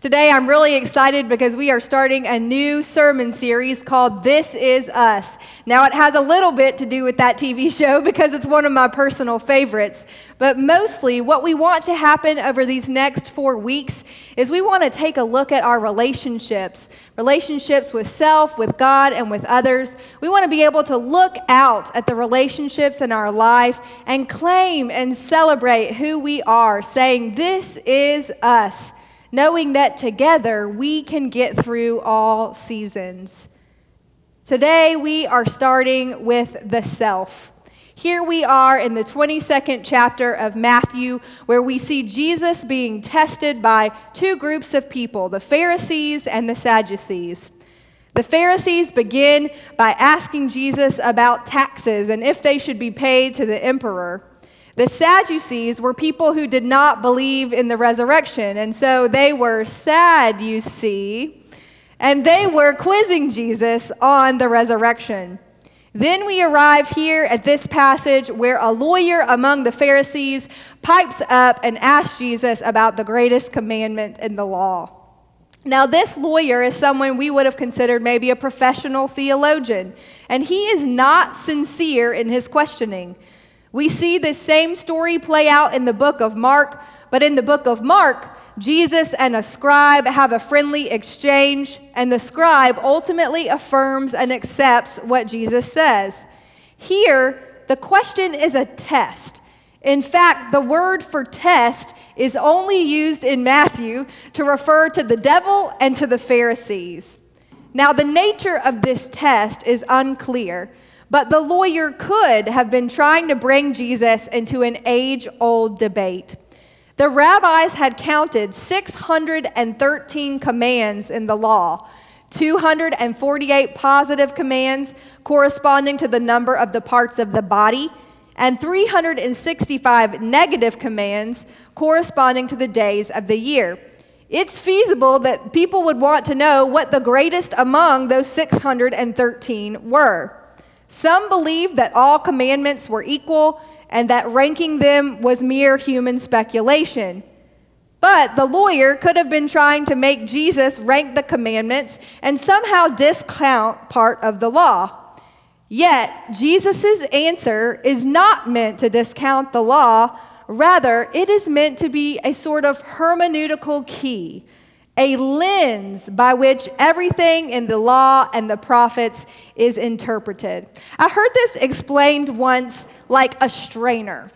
Today, I'm really excited because we are starting a new sermon series called This Is Us. Now, it has a little bit to do with that TV show because it's one of my personal favorites. But mostly, what we want to happen over these next four weeks is we want to take a look at our relationships relationships with self, with God, and with others. We want to be able to look out at the relationships in our life and claim and celebrate who we are, saying, This is us knowing that together we can get through all seasons. Today we are starting with the self. Here we are in the 22nd chapter of Matthew, where we see Jesus being tested by two groups of people, the Pharisees and the Sadducees. The Pharisees begin by asking Jesus about taxes and if they should be paid to the emperor. The Sadducees were people who did not believe in the resurrection, and so they were sad, you see, and they were quizzing Jesus on the resurrection. Then we arrive here at this passage where a lawyer among the Pharisees pipes up and asks Jesus about the greatest commandment in the law. Now, this lawyer is someone we would have considered maybe a professional theologian, and he is not sincere in his questioning. We see this same story play out in the book of Mark, but in the book of Mark, Jesus and a scribe have a friendly exchange, and the scribe ultimately affirms and accepts what Jesus says. Here, the question is a test. In fact, the word for test is only used in Matthew to refer to the devil and to the Pharisees. Now, the nature of this test is unclear. But the lawyer could have been trying to bring Jesus into an age old debate. The rabbis had counted 613 commands in the law, 248 positive commands corresponding to the number of the parts of the body, and 365 negative commands corresponding to the days of the year. It's feasible that people would want to know what the greatest among those 613 were. Some believed that all commandments were equal and that ranking them was mere human speculation. But the lawyer could have been trying to make Jesus rank the commandments and somehow discount part of the law. Yet, Jesus' answer is not meant to discount the law, rather, it is meant to be a sort of hermeneutical key a lens by which everything in the law and the prophets is interpreted. I heard this explained once like a strainer.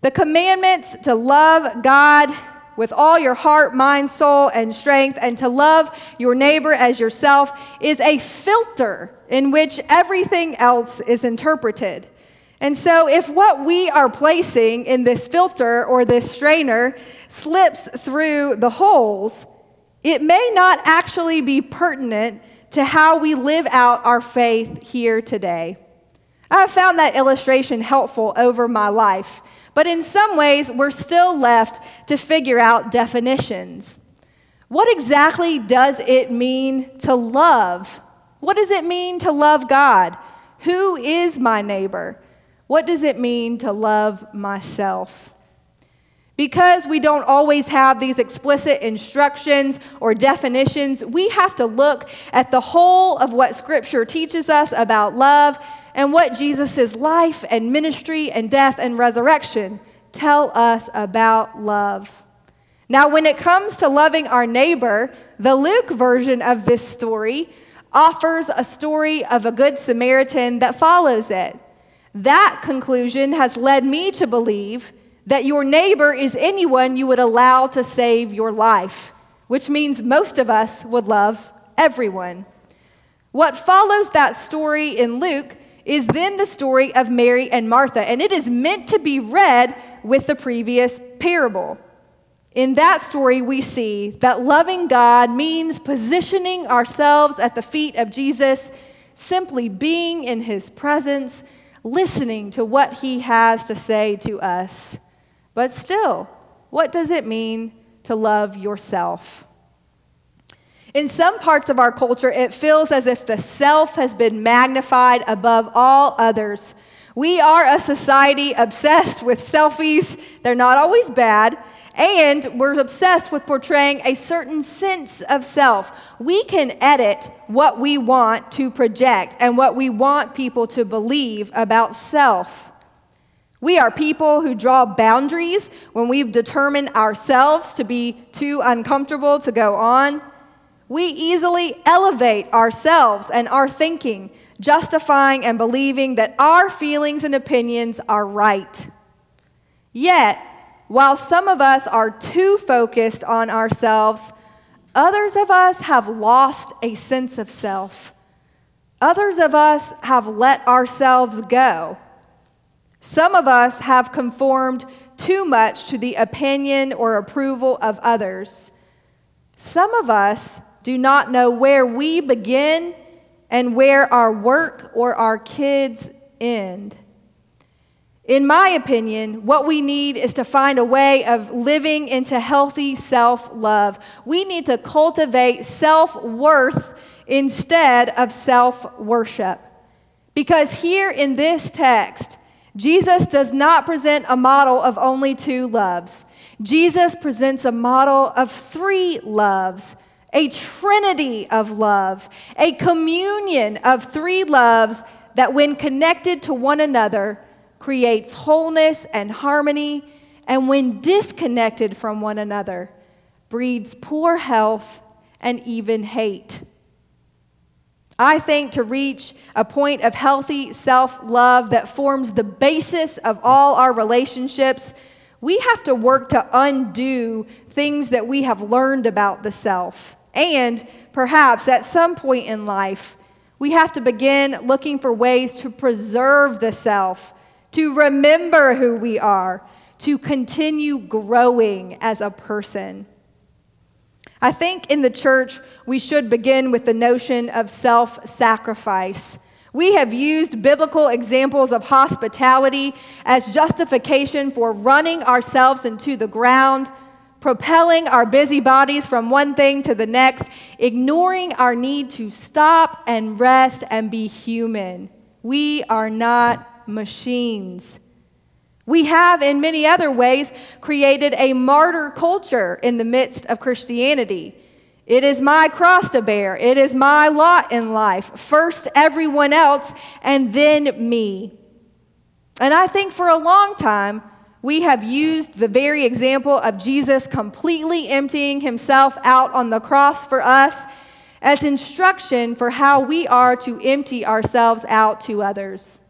The commandments to love God with all your heart, mind, soul, and strength, and to love your neighbor as yourself is a filter in which everything else is interpreted. And so, if what we are placing in this filter or this strainer slips through the holes, it may not actually be pertinent to how we live out our faith here today. I have found that illustration helpful over my life, but in some ways, we're still left to figure out definitions. What exactly does it mean to love? What does it mean to love God? Who is my neighbor? What does it mean to love myself? Because we don't always have these explicit instructions or definitions, we have to look at the whole of what Scripture teaches us about love and what Jesus' life and ministry and death and resurrection tell us about love. Now, when it comes to loving our neighbor, the Luke version of this story offers a story of a good Samaritan that follows it. That conclusion has led me to believe that your neighbor is anyone you would allow to save your life, which means most of us would love everyone. What follows that story in Luke is then the story of Mary and Martha, and it is meant to be read with the previous parable. In that story, we see that loving God means positioning ourselves at the feet of Jesus, simply being in his presence listening to what he has to say to us. But still, what does it mean to love yourself? In some parts of our culture, it feels as if the self has been magnified above all others. We are a society obsessed with selfies. They're not always bad. And we're obsessed with portraying a certain sense of self. We can edit what we want to project and what we want people to believe about self. We are people who draw boundaries when we've determined ourselves to be too uncomfortable to go on. We easily elevate ourselves and our thinking, justifying and believing that our feelings and opinions are right. Yet, while some of us are too focused on ourselves, others of us have lost a sense of self. Others of us have let ourselves go. Some of us have conformed too much to the opinion or approval of others. Some of us do not know where we begin and where our work or our kids end. In my opinion, what we need is to find a way of living into healthy self love. We need to cultivate self worth instead of self worship. Because here in this text, Jesus does not present a model of only two loves. Jesus presents a model of three loves, a trinity of love, a communion of three loves that, when connected to one another, creates wholeness and harmony, and when disconnected from one another, breeds poor health and even hate. I think to reach a point of healthy self love that forms the basis of all our relationships, we have to work to undo things that we have learned about the self. And perhaps at some point in life, we have to begin looking for ways to preserve the self to remember who we are, to continue growing as a person. I think in the church, we should begin with the notion of self sacrifice. We have used biblical examples of hospitality as justification for running ourselves into the ground, propelling our busy bodies from one thing to the next, ignoring our need to stop and rest and be human. We are not machines. We have, in many other ways, created a martyr culture in the midst of Christianity. It is my cross to bear. It is my lot in life. First, everyone else, and then me. And I think for a long time, we have used the very example of Jesus completely emptying himself out on the cross for us as instruction for how we are to empty ourselves out to others.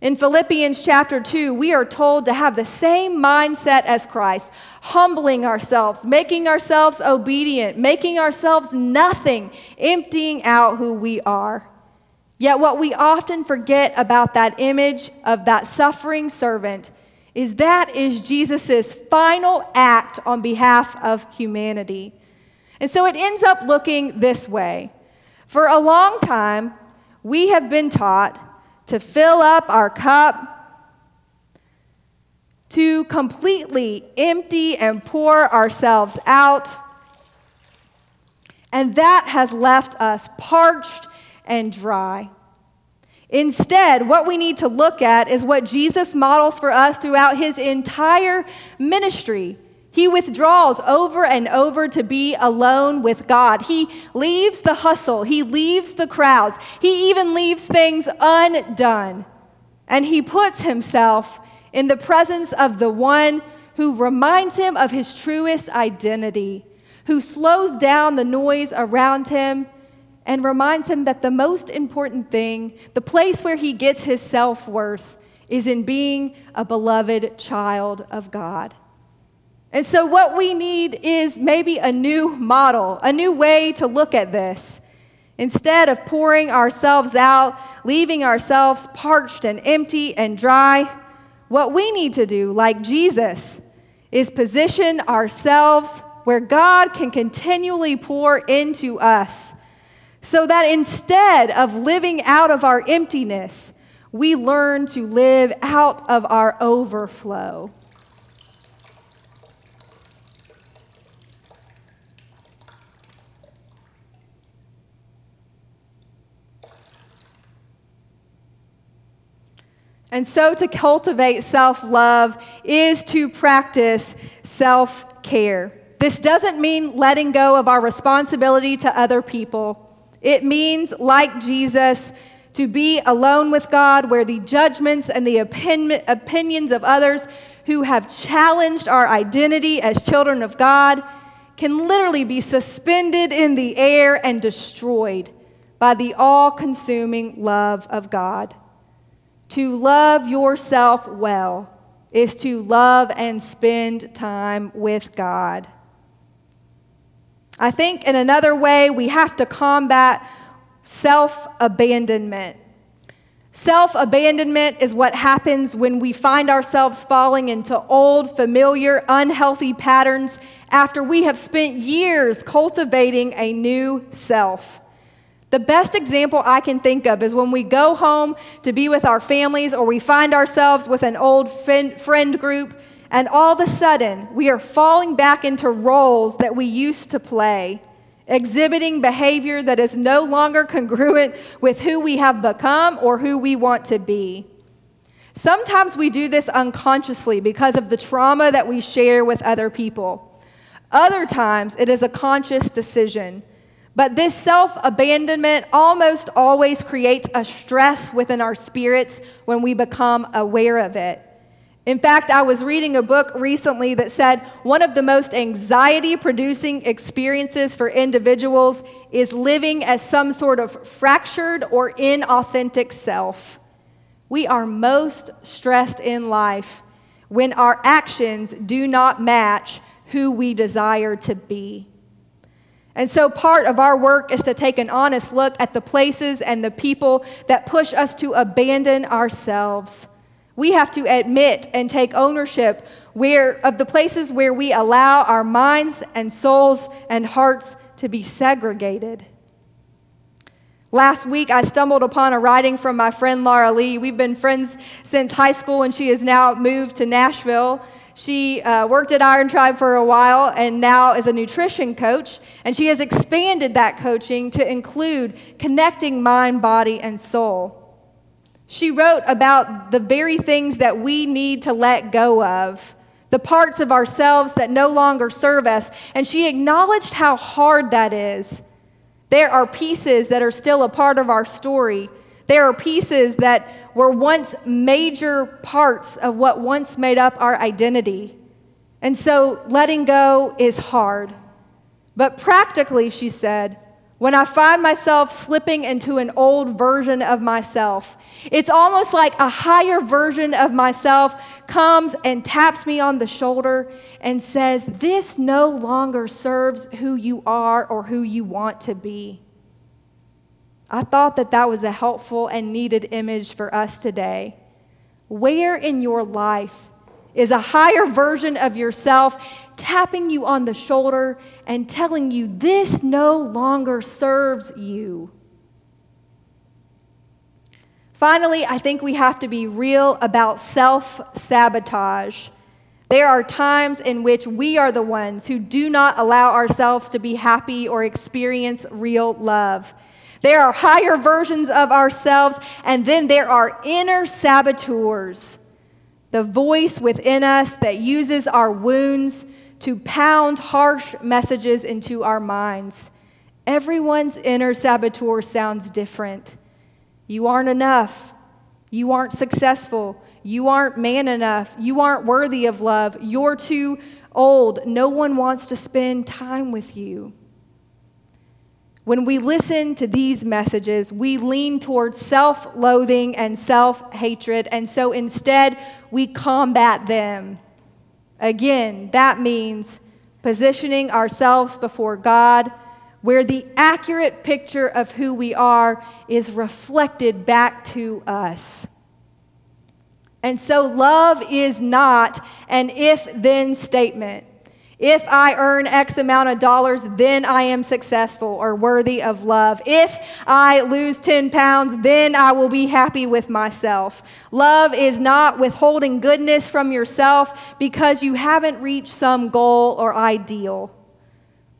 In Philippians chapter 2, we are told to have the same mindset as Christ, humbling ourselves, making ourselves obedient, making ourselves nothing, emptying out who we are. Yet, what we often forget about that image of that suffering servant is that is Jesus' final act on behalf of humanity. And so it ends up looking this way. For a long time, we have been taught to fill up our cup, to completely empty and pour ourselves out. And that has left us parched and dry. Instead, what we need to look at is what Jesus models for us throughout his entire ministry. He withdraws over and over to be alone with God. He leaves the hustle, he leaves the crowds, he even leaves things undone. And he puts himself in the presence of the one who reminds him of his truest identity, who slows down the noise around him and reminds him that the most important thing, the place where he gets his self worth, is in being a beloved child of God. And so, what we need is maybe a new model, a new way to look at this. Instead of pouring ourselves out, leaving ourselves parched and empty and dry, what we need to do, like Jesus, is position ourselves where God can continually pour into us. So that instead of living out of our emptiness, we learn to live out of our overflow. And so to cultivate self love is to practice self care. This doesn't mean letting go of our responsibility to other people. It means, like Jesus, to be alone with God, where the judgments and the opin- opinions of others who have challenged our identity as children of God can literally be suspended in the air and destroyed by the all consuming love of God. To love yourself well is to love and spend time with God. I think in another way, we have to combat self abandonment. Self abandonment is what happens when we find ourselves falling into old, familiar, unhealthy patterns after we have spent years cultivating a new self. The best example I can think of is when we go home to be with our families or we find ourselves with an old friend group, and all of a sudden we are falling back into roles that we used to play exhibiting behavior that is no longer congruent with who we have become or who we want to be. Sometimes we do this unconsciously because of the trauma that we share with other people. Other times it is a conscious decision. But this self abandonment almost always creates a stress within our spirits when we become aware of it. In fact, I was reading a book recently that said one of the most anxiety producing experiences for individuals is living as some sort of fractured or inauthentic self. We are most stressed in life when our actions do not match who we desire to be. And so, part of our work is to take an honest look at the places and the people that push us to abandon ourselves we have to admit and take ownership where, of the places where we allow our minds and souls and hearts to be segregated. Last week, I stumbled upon a writing from my friend Laura Lee. We've been friends since high school, and she has now moved to Nashville. She uh, worked at Iron Tribe for a while and now is a nutrition coach. And she has expanded that coaching to include connecting mind, body, and soul. She wrote about the very things that we need to let go of, the parts of ourselves that no longer serve us, and she acknowledged how hard that is. There are pieces that are still a part of our story. There are pieces that were once major parts of what once made up our identity. And so letting go is hard. But practically, she said, when I find myself slipping into an old version of myself, it's almost like a higher version of myself comes and taps me on the shoulder and says, This no longer serves who you are or who you want to be. I thought that that was a helpful and needed image for us today. Where in your life is a higher version of yourself tapping you on the shoulder and telling you this no longer serves you. Finally, I think we have to be real about self sabotage. There are times in which we are the ones who do not allow ourselves to be happy or experience real love. There are higher versions of ourselves, and then there are inner saboteurs the voice within us that uses our wounds to pound harsh messages into our minds. Everyone's inner saboteur sounds different. You aren't enough. You aren't successful. You aren't man enough. You aren't worthy of love. You're too old. No one wants to spend time with you. When we listen to these messages, we lean towards self loathing and self hatred, and so instead we combat them. Again, that means positioning ourselves before God where the accurate picture of who we are is reflected back to us. And so, love is not an if then statement. If I earn X amount of dollars, then I am successful or worthy of love. If I lose 10 pounds, then I will be happy with myself. Love is not withholding goodness from yourself because you haven't reached some goal or ideal.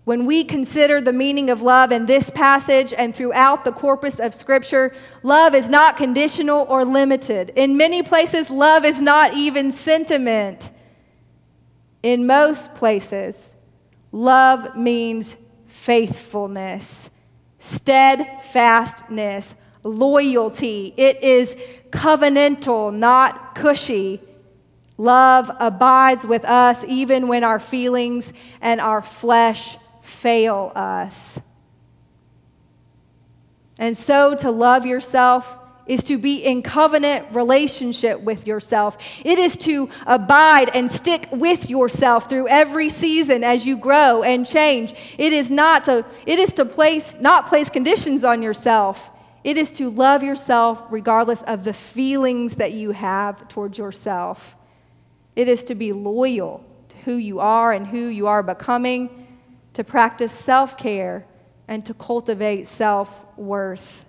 When we consider the meaning of love in this passage and throughout the corpus of Scripture, love is not conditional or limited. In many places, love is not even sentiment. In most places, love means faithfulness, steadfastness, loyalty. It is covenantal, not cushy. Love abides with us even when our feelings and our flesh fail us. And so to love yourself is to be in covenant relationship with yourself. It is to abide and stick with yourself through every season as you grow and change. It is not to it is to place not place conditions on yourself. It is to love yourself regardless of the feelings that you have towards yourself. It is to be loyal to who you are and who you are becoming, to practice self care, and to cultivate self worth.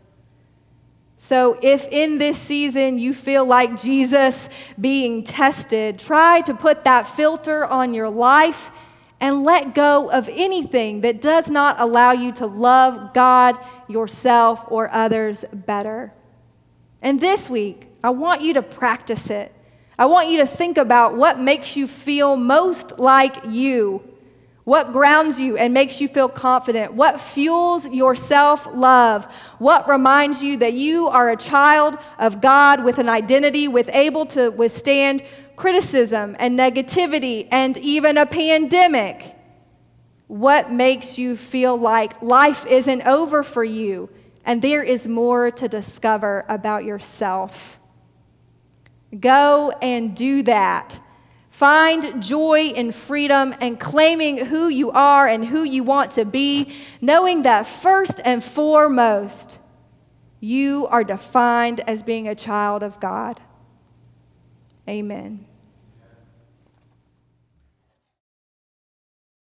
So, if in this season you feel like Jesus being tested, try to put that filter on your life and let go of anything that does not allow you to love God, yourself, or others better. And this week, I want you to practice it. I want you to think about what makes you feel most like you, what grounds you and makes you feel confident, what fuels your self love, what reminds you that you are a child of God with an identity, with able to withstand criticism and negativity and even a pandemic. What makes you feel like life isn't over for you and there is more to discover about yourself? Go and do that. Find joy and freedom and claiming who you are and who you want to be, knowing that first and foremost, you are defined as being a child of God. Amen.